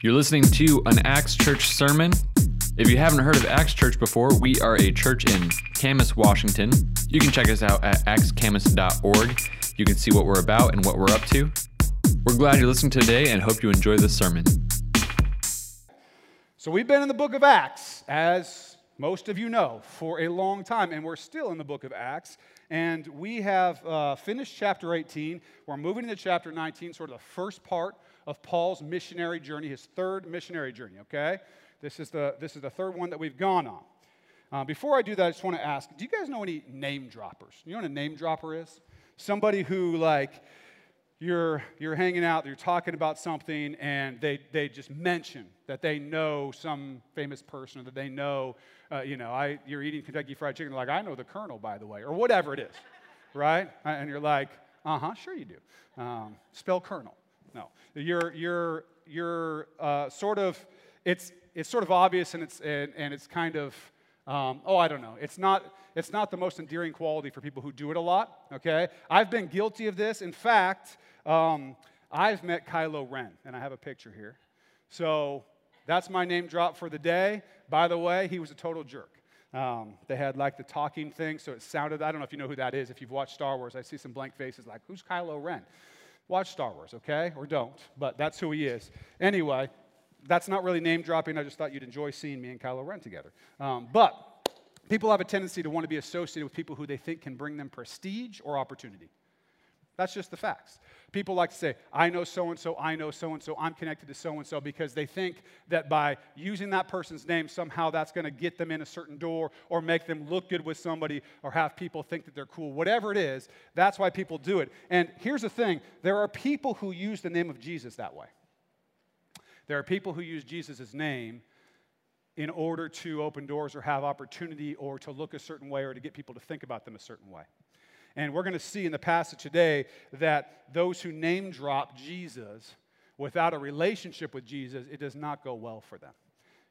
You're listening to an Acts Church sermon. If you haven't heard of Acts Church before, we are a church in Camas, Washington. You can check us out at actscamas.org. You can see what we're about and what we're up to. We're glad you're listening today and hope you enjoy this sermon. So, we've been in the book of Acts, as most of you know, for a long time, and we're still in the book of Acts. And we have uh, finished chapter 18. We're moving into chapter 19, sort of the first part of Paul's missionary journey, his third missionary journey, okay? This is the, this is the third one that we've gone on. Uh, before I do that, I just want to ask do you guys know any name droppers? You know what a name dropper is? Somebody who, like, you're, you're hanging out, you're talking about something, and they, they just mention that they know some famous person or that they know, uh, you know, I, you're eating Kentucky Fried Chicken. Like, I know the Colonel, by the way, or whatever it is, right? And you're like, uh huh, sure you do. Um, spell Colonel. No, you're, you're, you're uh, sort of, it's, it's sort of obvious and it's, and, and it's kind of, um, oh, I don't know. It's not, it's not the most endearing quality for people who do it a lot, okay? I've been guilty of this. In fact, um, I've met Kylo Ren, and I have a picture here. So that's my name drop for the day. By the way, he was a total jerk. Um, they had like the talking thing, so it sounded, I don't know if you know who that is. If you've watched Star Wars, I see some blank faces like, who's Kylo Ren? Watch Star Wars, okay? Or don't, but that's who he is. Anyway, that's not really name dropping. I just thought you'd enjoy seeing me and Kylo Ren together. Um, but people have a tendency to want to be associated with people who they think can bring them prestige or opportunity. That's just the facts. People like to say, I know so and so, I know so and so, I'm connected to so and so, because they think that by using that person's name, somehow that's going to get them in a certain door or make them look good with somebody or have people think that they're cool. Whatever it is, that's why people do it. And here's the thing there are people who use the name of Jesus that way. There are people who use Jesus' name in order to open doors or have opportunity or to look a certain way or to get people to think about them a certain way. And we're going to see in the passage today that those who name drop Jesus without a relationship with Jesus, it does not go well for them.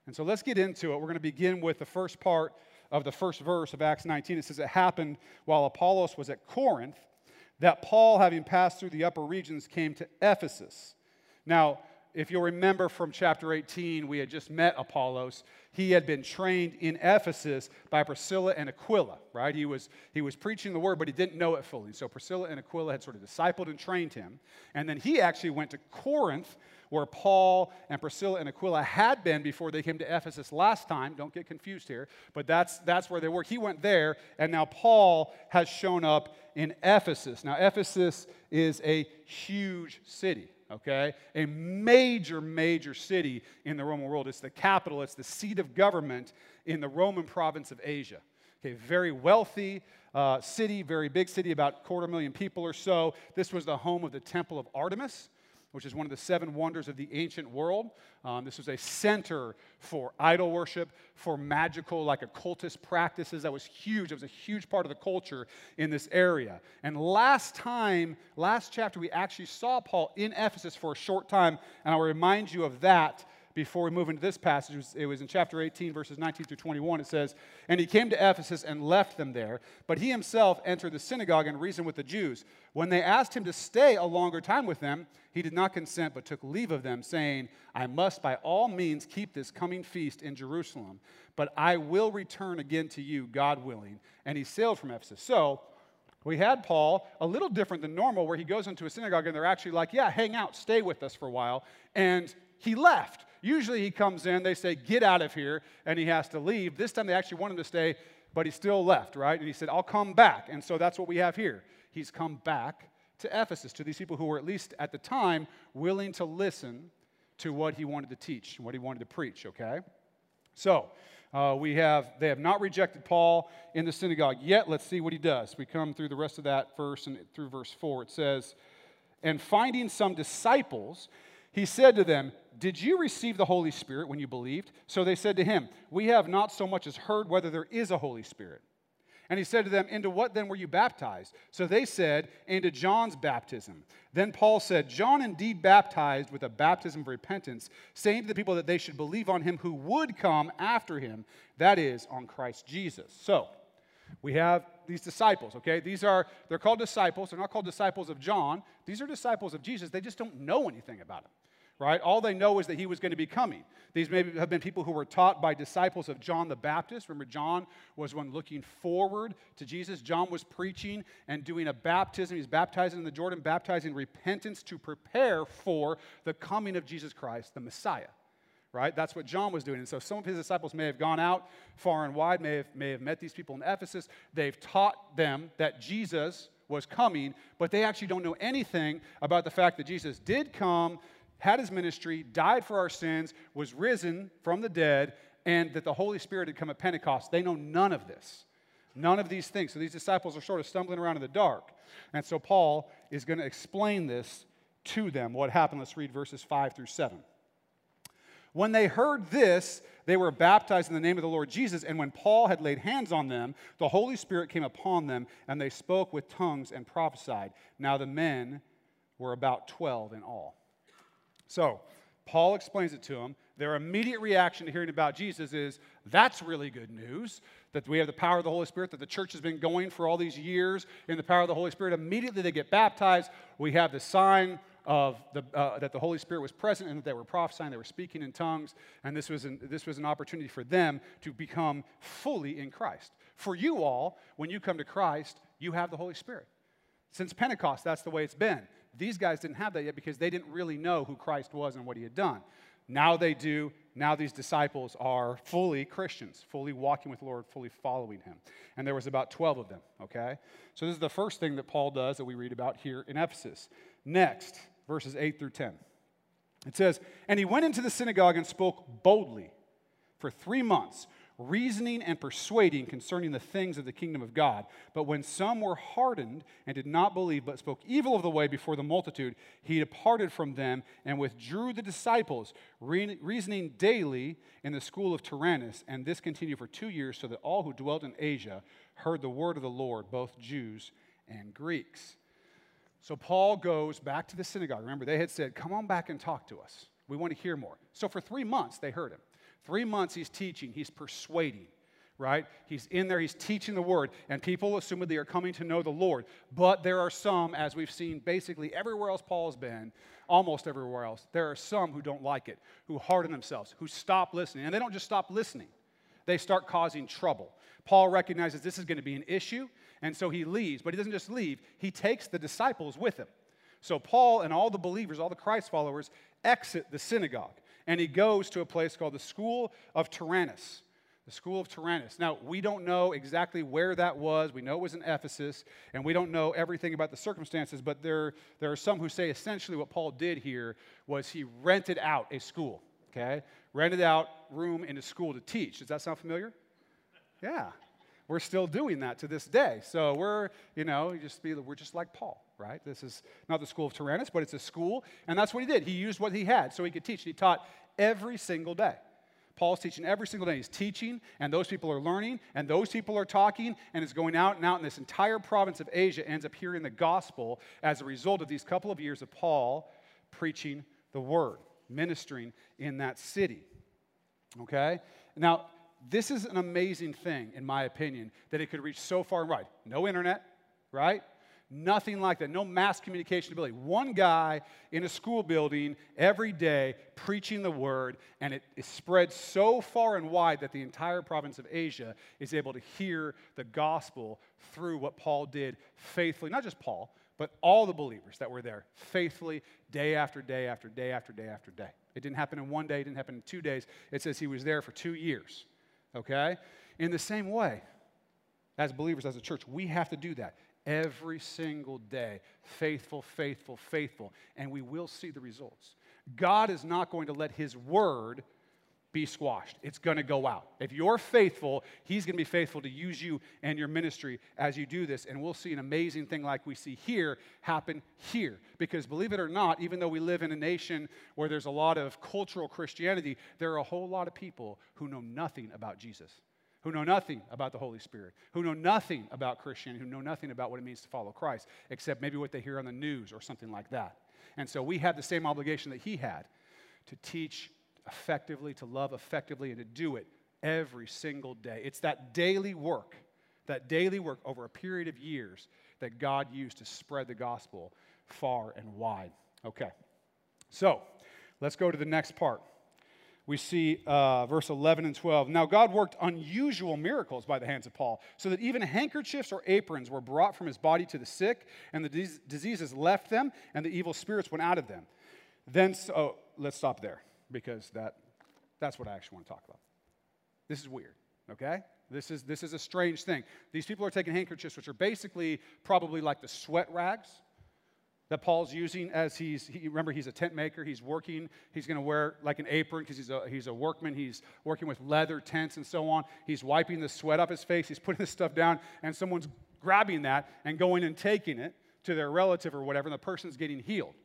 And so let's get into it. We're going to begin with the first part of the first verse of Acts 19. It says, It happened while Apollos was at Corinth that Paul, having passed through the upper regions, came to Ephesus. Now, if you'll remember from chapter 18, we had just met Apollos. He had been trained in Ephesus by Priscilla and Aquila, right? He was, he was preaching the word, but he didn't know it fully. So Priscilla and Aquila had sort of discipled and trained him. And then he actually went to Corinth, where Paul and Priscilla and Aquila had been before they came to Ephesus last time. Don't get confused here, but that's, that's where they were. He went there, and now Paul has shown up in Ephesus. Now, Ephesus is a huge city okay? A major, major city in the Roman world. It's the capital, it's the seat of government in the Roman province of Asia. Okay, very wealthy uh, city, very big city, about quarter million people or so. This was the home of the Temple of Artemis which is one of the seven wonders of the ancient world. Um, this was a center for idol worship, for magical, like occultist practices. That was huge. It was a huge part of the culture in this area. And last time, last chapter, we actually saw Paul in Ephesus for a short time, and I'll remind you of that before we move into this passage. It was, in chapter 18, verses 19 through 21. It says, And he came to Ephesus and left them there, but he himself entered the synagogue and reasoned with the Jews. When they asked him to stay a longer time with them, he did not consent, but took leave of them, saying, I must by all means keep this coming feast in Jerusalem, but I will return again to you, God willing. And he sailed from Ephesus. So, we had Paul a little different than normal, where he goes into a synagogue and they're actually like, Yeah, hang out, stay with us for a while. And he left. Usually he comes in, they say, get out of here, and he has to leave. This time they actually want him to stay, but he still left, right? And he said, I'll come back. And so that's what we have here. He's come back to Ephesus, to these people who were, at least at the time, willing to listen to what he wanted to teach, what he wanted to preach, okay? So, uh, we have, they have not rejected Paul in the synagogue yet. Let's see what he does. We come through the rest of that verse and through verse 4. It says, And finding some disciples, he said to them, Did you receive the Holy Spirit when you believed? So they said to him, We have not so much as heard whether there is a Holy Spirit. And he said to them, Into what then were you baptized? So they said, Into John's baptism. Then Paul said, John indeed baptized with a baptism of repentance, saying to the people that they should believe on him who would come after him, that is, on Christ Jesus. So we have these disciples, okay? These are, they're called disciples. They're not called disciples of John. These are disciples of Jesus. They just don't know anything about him right? All they know is that he was going to be coming. These may have been people who were taught by disciples of John the Baptist. Remember, John was one looking forward to Jesus. John was preaching and doing a baptism. He's baptizing in the Jordan, baptizing repentance to prepare for the coming of Jesus Christ, the Messiah. Right? That's what John was doing. And so some of his disciples may have gone out far and wide, may have, may have met these people in Ephesus. They've taught them that Jesus was coming, but they actually don't know anything about the fact that Jesus did come, had his ministry, died for our sins, was risen from the dead, and that the Holy Spirit had come at Pentecost. They know none of this. None of these things. So these disciples are sort of stumbling around in the dark. And so Paul is going to explain this to them, what happened. Let's read verses 5 through 7. When they heard this, they were baptized in the name of the Lord Jesus. And when Paul had laid hands on them, the Holy Spirit came upon them, and they spoke with tongues and prophesied. Now the men were about 12 in all. So, Paul explains it to them. Their immediate reaction to hearing about Jesus is that's really good news that we have the power of the Holy Spirit, that the church has been going for all these years in the power of the Holy Spirit. Immediately they get baptized. We have the sign of the, uh, that the Holy Spirit was present and that they were prophesying, they were speaking in tongues, and this was, an, this was an opportunity for them to become fully in Christ. For you all, when you come to Christ, you have the Holy Spirit. Since Pentecost, that's the way it's been. These guys didn't have that yet because they didn't really know who Christ was and what he had done. Now they do. Now these disciples are fully Christians, fully walking with the Lord, fully following him. And there was about 12 of them, okay? So this is the first thing that Paul does that we read about here in Ephesus. Next, verses 8 through 10. It says, And he went into the synagogue and spoke boldly for three months reasoning and persuading concerning the things of the kingdom of God. But when some were hardened and did not believe, but spoke evil of the way before the multitude, he departed from them and withdrew the disciples, reasoning daily in the school of Tyrannus. And this continued for two years, so that all who dwelt in Asia heard the word of the Lord, both Jews and Greeks. So Paul goes back to the synagogue. Remember, they had said, Come on back and talk to us. We want to hear more. So for three months, they heard him. Three months he's teaching, he's persuading, right? He's in there, he's teaching the word, and people assumedly are coming to know the Lord. But there are some, as we've seen basically everywhere else Paul has been, almost everywhere else, there are some who don't like it, who harden themselves, who stop listening. And they don't just stop listening, they start causing trouble. Paul recognizes this is going to be an issue, and so he leaves. But he doesn't just leave, he takes the disciples with him. So Paul and all the believers, all the Christ followers, exit the synagogue and he goes to a place called the School of Tyrannus. The School of Tyrannus. Now, we don't know exactly where that was. We know it was in Ephesus, and we don't know everything about the circumstances, but there, there are some who say essentially what Paul did here was he rented out a school, okay? Rented out room in a school to teach. Does that sound familiar? Yeah. We're still doing that to this day. So we're, you know, just be, we're just like Paul right? This is not the school of Tyrannus, but it's a school, and that's what he did. He used what he had so he could teach. He taught every single day. Paul's teaching every single day. He's teaching, and those people are learning, and those people are talking, and it's going out and out. And this entire province of Asia ends up hearing the gospel as a result of these couple of years of Paul preaching the word, ministering in that city. Okay? Now, this is an amazing thing, in my opinion, that it could reach so far and wide. No internet, right? Nothing like that. No mass communication ability. One guy in a school building every day preaching the word, and it is spread so far and wide that the entire province of Asia is able to hear the gospel through what Paul did faithfully. Not just Paul, but all the believers that were there faithfully day after day after day after day after day. It didn't happen in one day, it didn't happen in two days. It says he was there for two years. Okay? In the same way, as believers, as a church, we have to do that every single day. Faithful, faithful, faithful. And we will see the results. God is not going to let His word be squashed. It's going to go out. If you're faithful, He's going to be faithful to use you and your ministry as you do this. And we'll see an amazing thing like we see here happen here. Because believe it or not, even though we live in a nation where there's a lot of cultural Christianity, there are a whole lot of people who know nothing about Jesus who know nothing about the Holy Spirit, who know nothing about Christianity, who know nothing about what it means to follow Christ, except maybe what they hear on the news or something like that. And so we have the same obligation that he had to teach effectively, to love effectively, and to do it every single day. It's that daily work, that daily work over a period of years that God used to spread the gospel far and wide. Okay. So, Let's go to the next part. We see uh, verse 11 and 12. Now, God worked unusual miracles by the hands of Paul, so that even handkerchiefs or aprons were brought from his body to the sick, and the dis- diseases left them, and the evil spirits went out of them. Then, so, oh, let's stop there, because that, that's what I actually want to talk about. This is weird, okay? This is, this is a strange thing. These people are taking handkerchiefs, which are basically probably like the sweat rags that Paul's using as he's, he, remember, he's a tent maker. He's working. He's going to wear like an apron because he's a, he's a workman. He's working with leather tents and so on. He's wiping the sweat off his face. He's putting this stuff down, and someone's grabbing that and going and taking it to their relative or whatever, and the person's getting healed.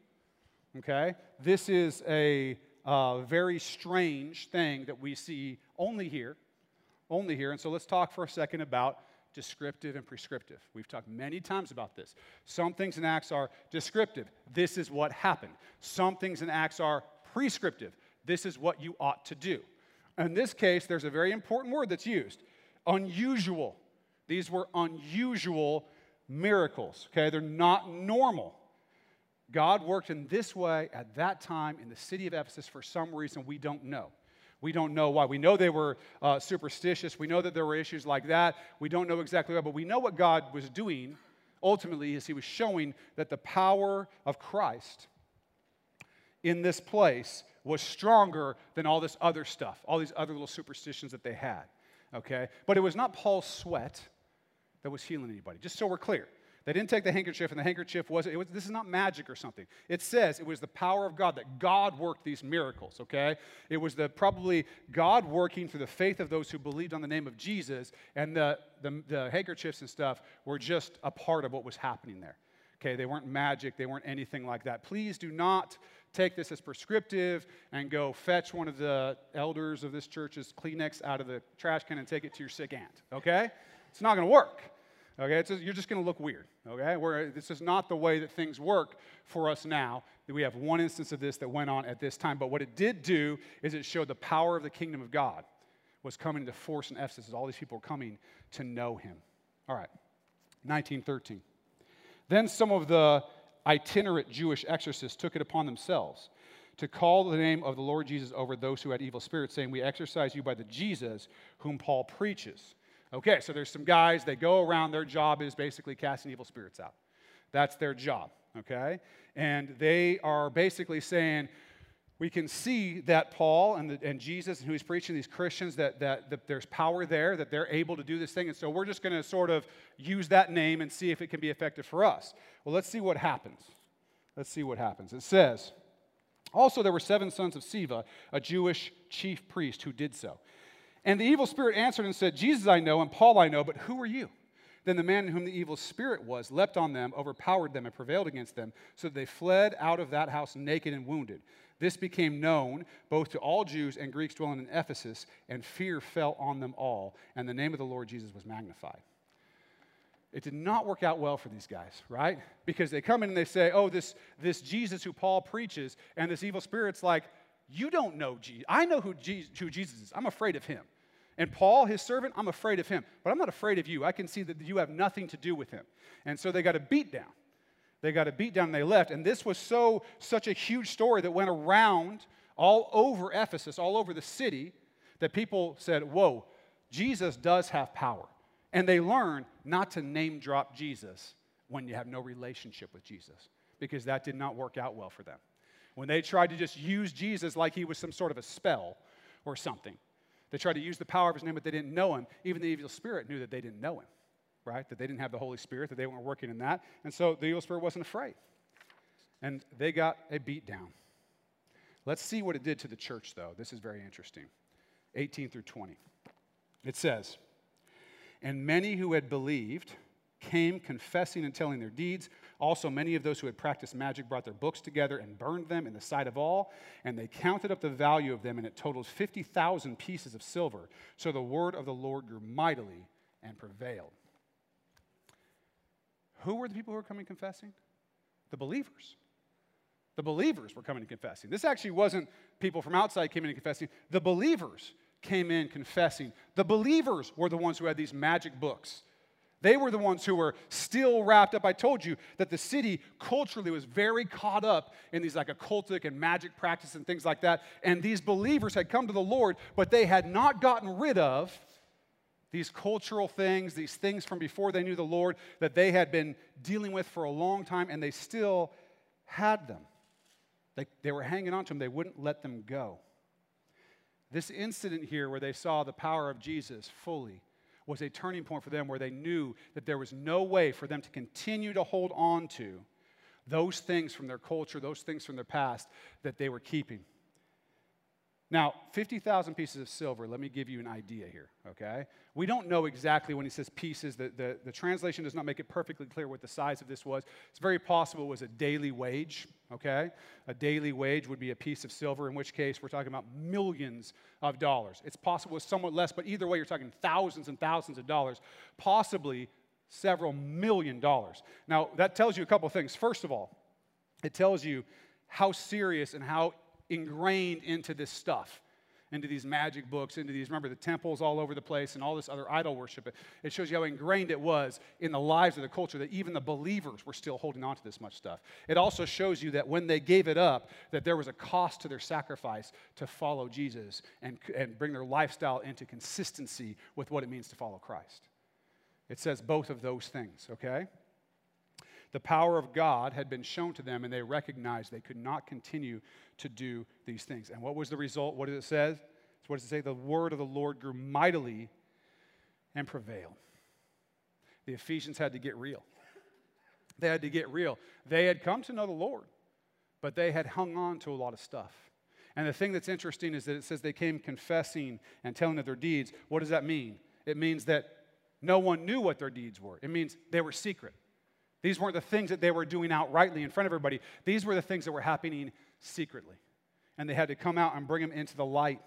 Okay? This is a uh, very strange thing that we see only here. Only here. And so let's talk for a second about descriptive and prescriptive. We've talked many times about this. Some things in Acts are descriptive. This is what happened. Some things in Acts are prescriptive. This is what you ought to do. In this case, there's a very important word that's used unusual. These were unusual miracles, okay? They're not normal. God worked in this way at that time in the city of Ephesus for some reason we don't know. We don't know why. We know they were uh, superstitious. We know that there were issues like that. We don't know exactly why, but we know what God was doing ultimately is He was showing that the power of Christ in this place was stronger than all this other stuff, all these other little superstitions that they had. Okay? But it was not Paul's sweat that was healing anybody, just so we're clear. They didn't take the handkerchief, and the handkerchief was, it was this is not magic or something. It says it was the power of God that God worked these miracles, okay? It was the probably God working through the faith of those who believed on the name of Jesus, and the, the, the handkerchiefs and stuff were just a part of what was happening there. Okay, they weren't magic, they weren't anything like that. Please do not take this as prescriptive and go fetch one of the elders of this church's Kleenex out of the trash can and take it to your sick aunt, okay? It's not gonna work. Okay, just, you're just going to look weird. Okay, this is not the way that things work for us now. We have one instance of this that went on at this time, but what it did do is it showed the power of the kingdom of God was coming to force in Ephesus all these people were coming to know Him. All right, 1913. Then some of the itinerant Jewish exorcists took it upon themselves to call the name of the Lord Jesus over those who had evil spirits, saying, We exorcise you by the Jesus whom Paul preaches. Okay, so there's some guys, they go around, their job is basically casting evil spirits out. That's their job, okay? And they are basically saying, we can see that Paul and, the, and Jesus and who he's preaching, these Christians, that, that, that there's power there, that they're able to do this thing. And so we're just going to sort of use that name and see if it can be effective for us. Well, let's see what happens. Let's see what happens. It says, also there were seven sons of Sceva, a Jewish chief priest, who did so. And the evil spirit answered and said, Jesus I know, and Paul I know, but who are you? Then the man in whom the evil spirit was leapt on them, overpowered them, and prevailed against them, so that they fled out of that house naked and wounded. This became known both to all Jews and Greeks dwelling in Ephesus, and fear fell on them all, and the name of the Lord Jesus was magnified. It did not work out well for these guys, right? Because they come in and they say, Oh, this, this Jesus who Paul preaches, and this evil spirit's like, You don't know Jesus. I know who, Jesus, who Jesus is. I'm afraid of him. And Paul, his servant, I'm afraid of him, but I'm not afraid of you. I can see that you have nothing to do with him. And so they got a beat down. They got a beat down and they left. And this was so such a huge story that went around all over Ephesus, all over the city, that people said, Whoa, Jesus does have power. And they learned not to name drop Jesus when you have no relationship with Jesus, because that did not work out well for them. When they tried to just use Jesus like he was some sort of a spell or something, they tried to use the power of his name, but they didn't know him. Even the evil spirit knew that they didn't know him, right? That they didn't have the Holy Spirit, that they weren't working in that. And so the evil spirit wasn't afraid. And they got a beat down. Let's see what it did to the church, though. This is very interesting. 18 through 20. It says, And many who had believed came confessing and telling their deeds. Also, many of those who had practiced magic brought their books together and burned them in the sight of all, and they counted up the value of them, and it totaled 50,000 pieces of silver. So the word of the Lord grew mightily and prevailed. Who were the people who were coming confessing? The believers. The believers were coming and confessing. This actually wasn't people from outside came in and confessing. The believers came in confessing. The believers were the ones who had these magic books They were the ones who were still wrapped up. I told you that the city culturally was very caught up in these like occultic and magic practice and things like that. And these believers had come to the Lord, but they had not gotten rid of these cultural things, these things from before they knew the Lord that they had been dealing with for a long time, and they still had them. They, they were hanging on to them, they wouldn't let them go. This incident here, where they saw the power of Jesus fully, was a turning point for them where they knew that there was no way for them to continue to hold on to those things from their culture, those things from their past that they were keeping. Now, 50,000 pieces of silver, let me give you an idea here, okay? We don't know exactly when he says pieces, the, the, the, translation does not make it perfectly clear what the size of this was. It's very possible it was a daily wage, okay? A daily wage would be a piece of silver, in which case we're talking about millions of dollars. It's possible it's somewhat less, but either way, you're talking thousands and thousands of dollars, possibly several million dollars. Now, that tells you a couple things. First of all, it tells you how serious and how ingrained into this stuff, into these magic books, into these, remember, the temples all over the place and all this other idol worship. It shows you how ingrained it was in the lives of the culture that even the believers were still holding on to this much stuff. It also shows you that when they gave it up, that there was a cost to their sacrifice to follow Jesus and, and bring their lifestyle into consistency with what it means to follow Christ. It says both of those things, okay? The power of God had been shown to them, and they recognized they could not continue to do these things. And what was the result? What does it say? What does it say? The word of the Lord grew mightily and prevailed. The Ephesians had to get real. They had to get real. They had come to know the Lord, but they had hung on to a lot of stuff. And the thing that's interesting is that it says they came confessing and telling of their deeds. What does that mean? It means that no one knew what their deeds were. It means they were secret. These weren't the things that they were doing outrightly in front of everybody. These were the things that were happening secretly. And they had to come out and bring them into the light.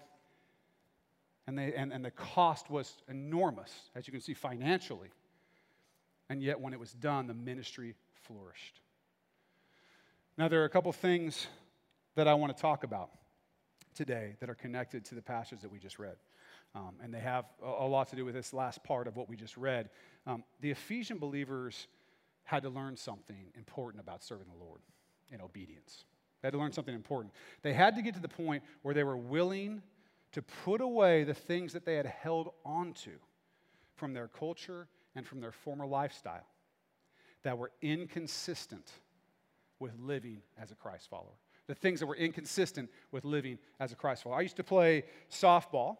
And, they, and, and the cost was enormous, as you can see, financially. And yet, when it was done, the ministry flourished. Now, there are a couple things that I want to talk about today that are connected to the passage that we just read. Um, and they have a, a, lot to do with this last part of what we just read. Um, the Ephesian believers had to learn something important about serving the Lord in obedience. They had to learn something important. They had to get to the point where they were willing to put away the things that they had held onto from their culture and from their former lifestyle that were inconsistent with living as a Christ follower. The things that were inconsistent with living as a Christ follower. I used to play softball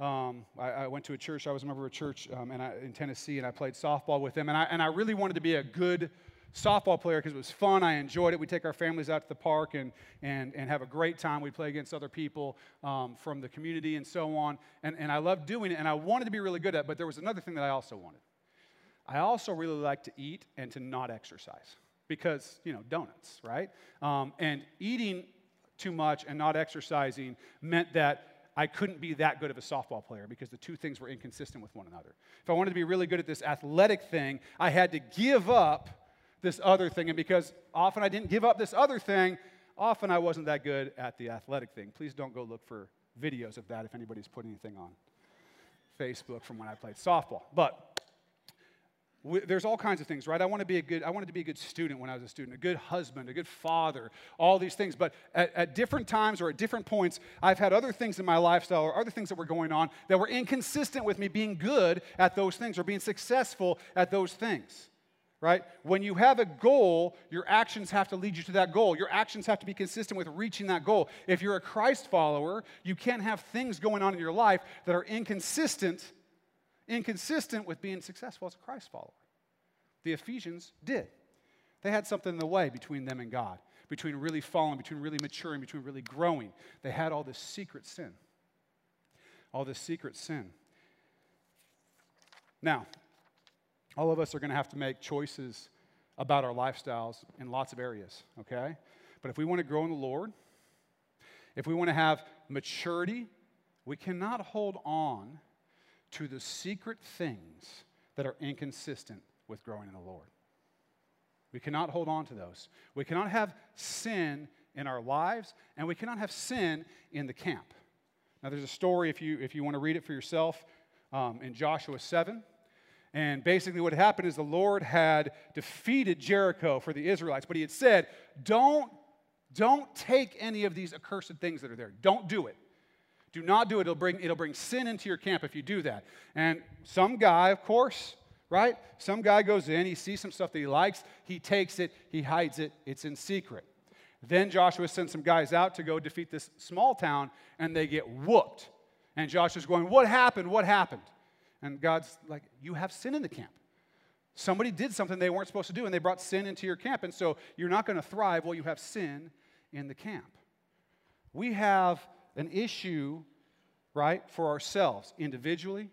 um, I, I, went to a church, I was a member of a church um, I, in Tennessee, and I played softball with them. And I, and I really wanted to be a good softball player because it was fun. I enjoyed it. We'd take our families out to the park and, and, and have a great time. We'd play against other people um, from the community and so on. And, and I loved doing it, and I wanted to be really good at it, but there was another thing that I also wanted. I also really like to eat and to not exercise because, you know, donuts, right? Um, and eating too much and not exercising meant that I couldn't be that good of a softball player because the two things were inconsistent with one another. If I wanted to be really good at this athletic thing, I had to give up this other thing. And because often I didn't give up this other thing, often I wasn't that good at the athletic thing. Please don't go look for videos of that if anybody's put anything on Facebook from when I played softball. But there's all kinds of things right? I want to be a good i wanted to be a good student when i was a student a good husband a good father all these things. But at, at, different times or at different points i've had other things in my lifestyle or other things that were going on that were inconsistent with me being good at those things or being successful at those things right? When you have a goal your actions have to lead you to that goal. Your actions have to be consistent with reaching that goal. If you're a christ follower you can't have things going on in your life that are inconsistent inconsistent with being successful as a Christ follower. The Ephesians did. They had something in the way between them and God, between really falling, between really maturing, between really growing. They had all this secret sin. All this secret sin. Now, all of us are going to have to make choices about our lifestyles in lots of areas, okay? But if we want to grow in the Lord, if we want to have maturity, we cannot hold on to the secret things that are inconsistent with growing in the Lord. We cannot hold on to those. We cannot have sin in our lives, and we cannot have sin in the camp. Now, there's a story, if you, if you want to read it for yourself, um, in Joshua 7. And basically, what happened is the Lord had defeated Jericho for the Israelites, but He had said, Don't, don't take any of these accursed things that are there. Don't do it. Do not do it. It'll bring, it'll bring sin into your camp if you do that. And some guy, of course, right? Some guy goes in, he sees some stuff that he likes, he takes it, he hides it, it's in secret. Then Joshua sends some guys out to go defeat this small town, and they get whooped. And Joshua's going, What happened? What happened? And God's like, You have sin in the camp. Somebody did something they weren't supposed to do, and they brought sin into your camp. And so you're not going to thrive while you have sin in the camp. We have an issue, right, for ourselves individually,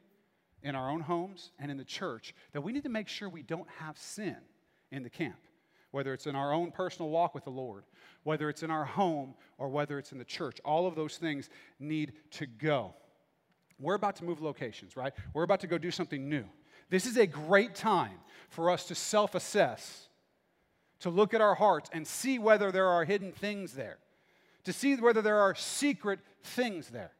in our own homes, and in the church that we need to make sure we don't have sin in the camp, whether it's in our own personal walk with the Lord, whether it's in our home, or whether it's in the church. All of those things need to go. We're about to move locations, right? We're about to go do something new. This is a great time for us to self assess, to look at our hearts and see whether there are hidden things there, to see whether there are secret things there.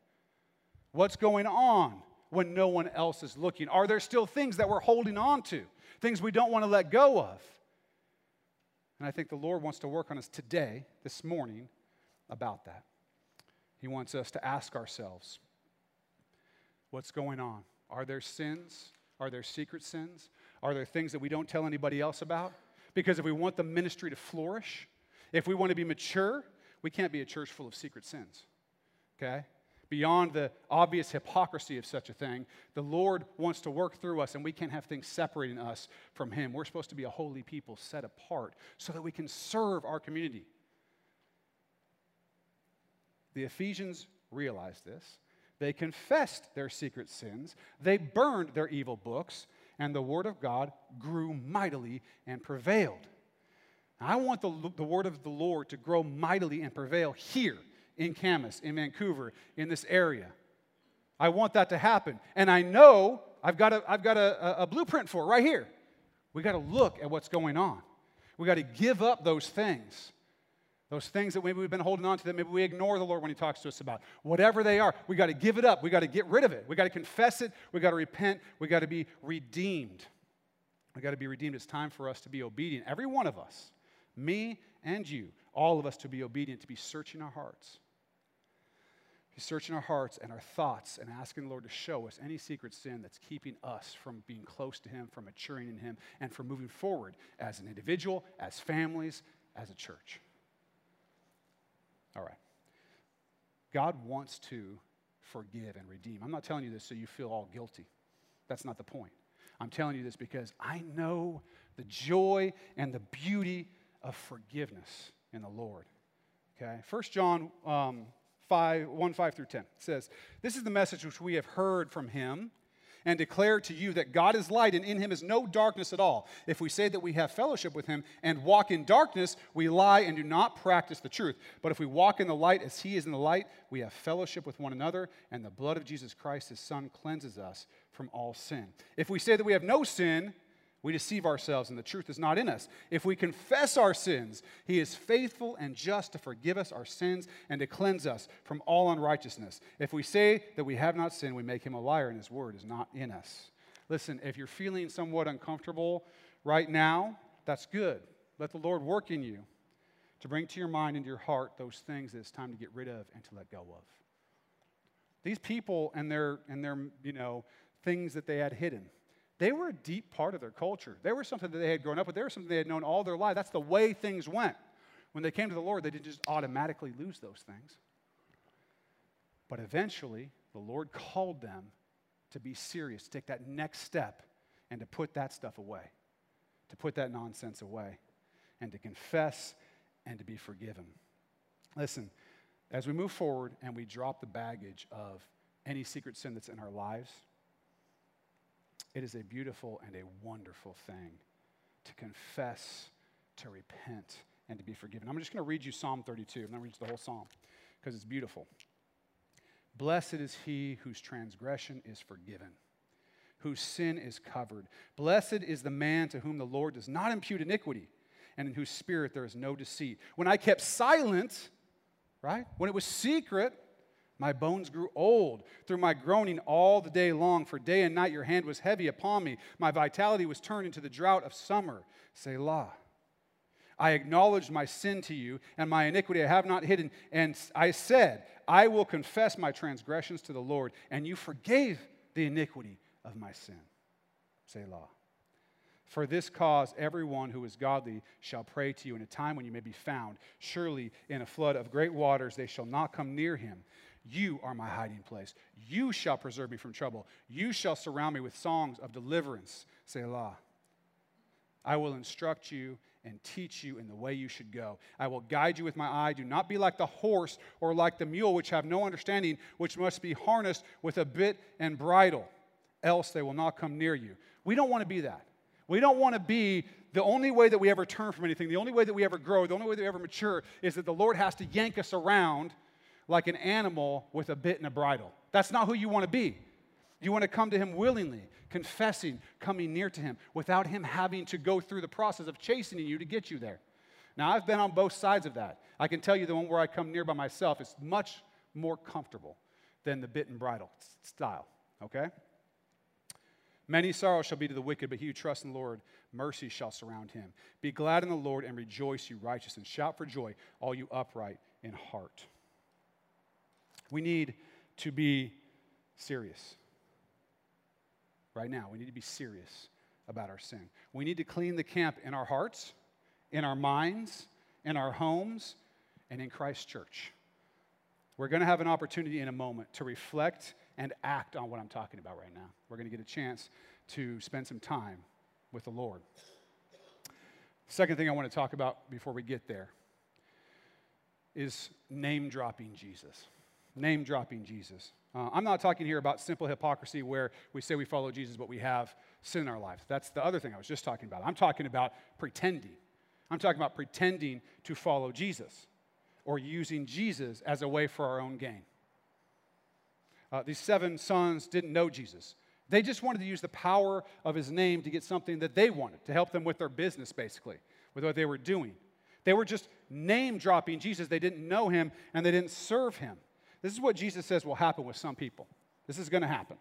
What's going on when no one else is looking? Are there still things that we're holding on to, things we don't want to let go of? And I think the Lord wants to work on us today, this morning, about that. He wants us to ask ourselves what's going on? Are there sins? Are there secret sins? Are there things that we don't tell anybody else about? Because if we want the ministry to flourish, if we want to be mature, we can't be a church full of secret sins. Okay? Beyond the obvious hypocrisy of such a thing, the Lord wants to work through us, and we can't have things separating us from Him. We're supposed to be a holy people set apart so that we can serve our community. The Ephesians realized this. They confessed their secret sins, they burned their evil books, and the Word of God grew mightily and prevailed. I want the, the Word of the Lord to grow mightily and prevail here in Camas, in Vancouver, in this area. I want that to happen. And I know I've got a, I've got a, a blueprint for it right here. We got to look at what's going on. We got to give up those things. Those things that maybe we've been holding on to that maybe we ignore the Lord when He talks to us about. Whatever they are, we got to give it up. We got to get rid of it. We got to confess it. We got to repent. We got to be redeemed. We got to be redeemed. It's time for us to be obedient. Every one of us, me and you, all of us to be obedient, to be searching our hearts. Be searching our hearts and our thoughts and asking the Lord to show us any secret sin that's keeping us from being close to Him, from maturing in Him, and from moving forward as an individual, as families, as a church. All right. God wants to forgive and redeem. I'm not telling you this so you feel all guilty. That's not the point. I'm telling you this because I know the joy and the beauty of forgiveness in the Lord. Okay? 1 John um, 5, 1 5 through 10 says, This is the message which we have heard from him and declare to you that God is light and in him is no darkness at all. If we say that we have fellowship with him and walk in darkness, we lie and do not practice the truth. But if we walk in the light as he is in the light, we have fellowship with one another, and the blood of Jesus Christ, his son, cleanses us from all sin. If we say that we have no sin, we deceive ourselves and the truth is not in us. If we confess our sins, he is faithful and just to forgive us our sins and to cleanse us from all unrighteousness. If we say that we have not sinned, we make him a liar and his word is not in us. Listen, if you're feeling somewhat uncomfortable right now, that's good. Let the Lord work in you to bring to your mind and your heart those things that it's time to get rid of and to let go of. These people and their and their, you know, things that they had hidden they were a deep part of their culture. They were something that they had grown up with. They were something they had known all their life. That's the way things went. When they came to the Lord, they didn't just automatically lose those things. But eventually, the Lord called them to be serious, to take that next step, and to put that stuff away, to put that nonsense away, and to confess and to be forgiven. Listen, as we move forward and we drop the baggage of any secret sin that's in our lives, it is a beautiful and a wonderful thing to confess, to repent, and to be forgiven. I'm just going to read you Psalm 32. I'm going to read you the whole psalm because it's beautiful. Blessed is he whose transgression is forgiven, whose sin is covered. Blessed is the man to whom the Lord does not impute iniquity, and in whose spirit there is no deceit. When I kept silent, right, when it was secret, My bones grew old through my groaning all the day long, for day and night your hand was heavy upon me. My vitality was turned into the drought of summer. Selah. I acknowledged my sin to you, and my iniquity I have not hidden. And I said, I will confess my transgressions to the Lord, and you forgave the iniquity of my sin. Selah. For this cause, everyone who is godly shall pray to you in a time when you may be found. Surely, in a flood of great waters, they shall not come near him. You are my hiding place. You shall preserve me from trouble. You shall surround me with songs of deliverance. Selah. I will instruct you and teach you in the way you should go. I will guide you with my eye. Do not be like the horse or like the mule, which have no understanding, which must be harnessed with a bit and bridle, else they will not come near you. We don't want to be that. We don't want to be the only way that we ever turn from anything, the only way that we ever grow, the only way that we ever mature is that the Lord has to yank us around like an animal with a bit and a bridle. That's not who you want to be. You want to come to Him willingly, confessing, coming near to Him, without Him having to go through the process of chastening you to get you there. Now, I've been on both sides of that. I can tell you the one where I come near by myself is much more comfortable than the bit and bridle style, okay? Many sorrows shall be to the wicked, but he who trusts in the Lord, mercy shall surround him. Be glad in the Lord and rejoice, you righteous, and shout for joy, all you upright in heart. We need to be serious. Right now, we need to be serious about our sin. We need to clean the camp in our hearts, in our minds, in our homes, and in Christ's church. We're going to have an opportunity in a moment to reflect and act on what I'm talking about right now. We're going to get a chance to spend some time with the Lord. Second thing I want to talk about before we get there is name dropping Jesus. Name dropping Jesus. Uh, I'm not talking here about simple hypocrisy where we say we follow Jesus, but we have sin in our lives. That's the other thing I was just talking about. I'm talking about pretending. I'm talking about pretending to follow Jesus or using Jesus as a way for our own gain. Uh, these seven sons didn't know Jesus. They just wanted to use the power of his name to get something that they wanted, to help them with their business, basically, with what they were doing. They were just name dropping Jesus. They didn't know him and they didn't serve him. This is what Jesus says will happen with some people. This is going to happen.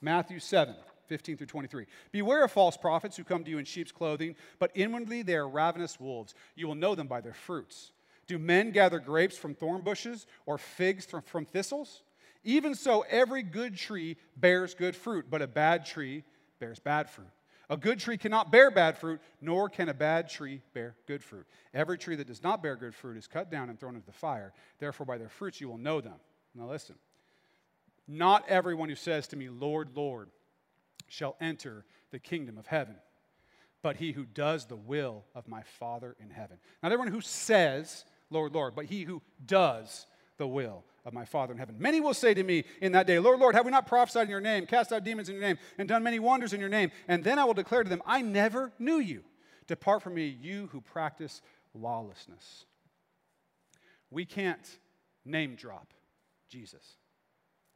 Matthew 7, 15 through 23. Beware of false prophets who come to you in sheep's clothing, but inwardly they are ravenous wolves. You will know them by their fruits. Do men gather grapes from thorn bushes or figs from, from thistles? Even so, every good tree bears good fruit, but a bad tree bears bad fruit. A good tree cannot bear bad fruit, nor can a bad tree bear good fruit. Every tree that does not bear good fruit is cut down and thrown into the fire. Therefore, by their fruits you will know them. Now, listen. Not everyone who says to me, Lord, Lord, shall enter the kingdom of heaven, but he who does the will of my Father in heaven. Not everyone who says, Lord, Lord, but he who does the will of my Father in heaven. Many will say to me in that day, Lord, Lord, have we not prophesied in your name, cast out demons in your name, and done many wonders in your name? And then I will declare to them, I never knew you. Depart from me, you who practice lawlessness. We can't name drop Jesus.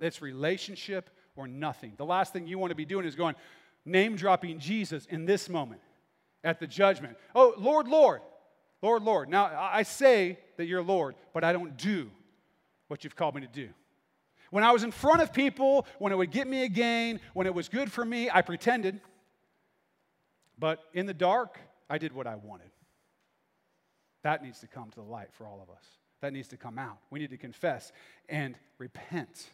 It's relationship or nothing. The last thing you want to be doing is going, name dropping Jesus in this moment at the judgment. Oh, Lord, Lord, Lord, Lord. Now, I say that you're Lord, but I don't do what you've called me to do. When I was in front of people, when it would get me a gain, when it was good for me, I pretended. But in the dark, I did what I wanted. That needs to come to the light for all of us. That needs to come out. We need to confess and repent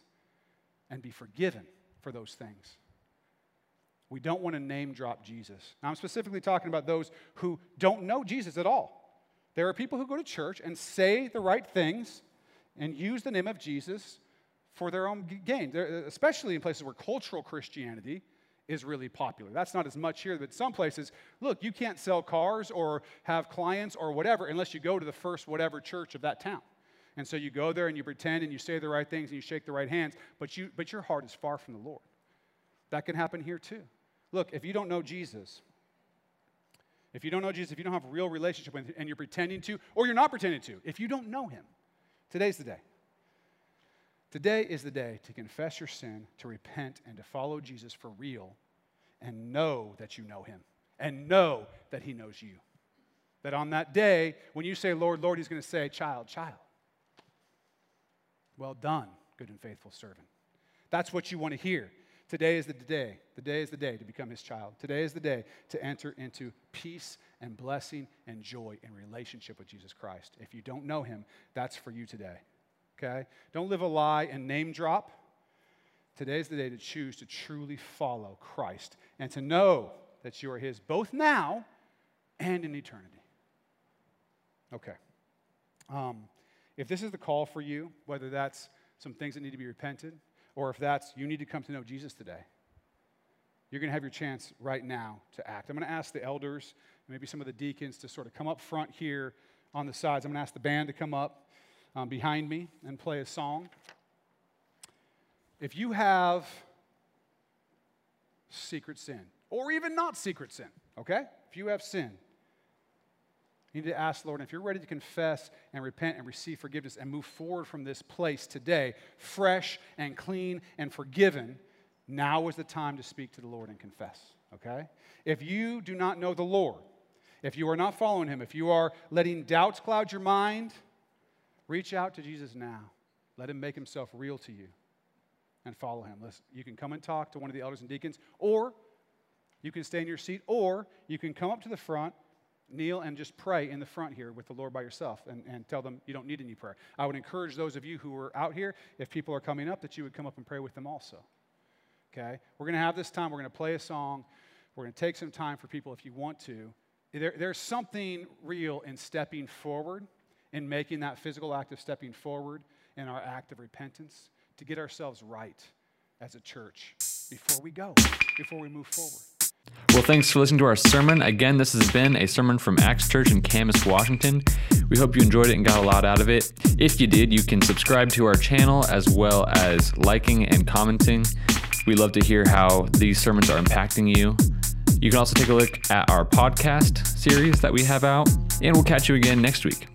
and be forgiven for those things. We don't want to name drop Jesus. Now, I'm specifically talking about those who don't know Jesus at all. There are people who go to church and say the right things, and use the name of Jesus for their own gain, They're, especially in places where cultural Christianity is really popular. That's not as much here, but some places, look, you can't sell cars or have clients or whatever unless you go to the first whatever church of that town. And so you go there and you pretend and you say the right things and you shake the right hands, but, you, but your heart is far from the Lord. That can happen here too. Look, if you don't know Jesus, if you don't know Jesus, if you don't have a real relationship with him and you're pretending to, or you're not pretending to, if you don't know him, Today's the day. Today is the day to confess your sin, to repent, and to follow Jesus for real, and know that you know him, and know that he knows you. That on that day, when you say, Lord, Lord, he's going to say, Child, child, well done, good and faithful servant. That's what you want to hear. Today is the day. The day is the day to become his child. Today is the day to enter into peace and blessing and joy in relationship with Jesus Christ. If you don't know him, that's for you today. Okay? Don't live a lie and name drop. Today is the day to choose to truly follow Christ and to know that you are his both now and in eternity. Okay. Um, if this is the call for you, whether that's some things that need to be repented, or if that's you need to come to know Jesus today, you're going to have your chance right now to act. I'm going to ask the elders, maybe some of the deacons, to sort of come up front here on the sides. I'm going to ask the band to come up um, behind me and play a song. If you have secret sin, or even not secret sin, okay? If you have sin, you need to ask the Lord, if you're ready to confess and repent and receive forgiveness and move forward from this place today, fresh and clean and forgiven, now is the time to speak to the Lord and confess, okay? If you do not know the Lord, if you are not following him, if you are letting doubts cloud your mind, reach out to Jesus now. Let him make himself real to you and follow him. Listen, you can come and talk to one of the elders and deacons, or you can stay in your seat, or you can come up to the front kneel and just pray in the front here with the Lord by yourself and, and tell them you don't need any prayer. I would encourage those of you who are out here, if people are coming up, that you would come up and pray with them also. Okay? We're going to have this time. We're going to play a song. We're going to take some time for people if you want to. There, there's something real in stepping forward, in making that physical act of stepping forward in our act of repentance to get ourselves right as a church before we go, before we move forward. Well, thanks for listening to our sermon. Again, this has been a sermon from Axe Church in Camas, Washington. We hope you enjoyed it and got a lot out of it. If you did, you can subscribe to our channel as well as liking and commenting. We love to hear how these sermons are impacting you. You can also take a look at our podcast series that we have out, and we'll catch you again next week.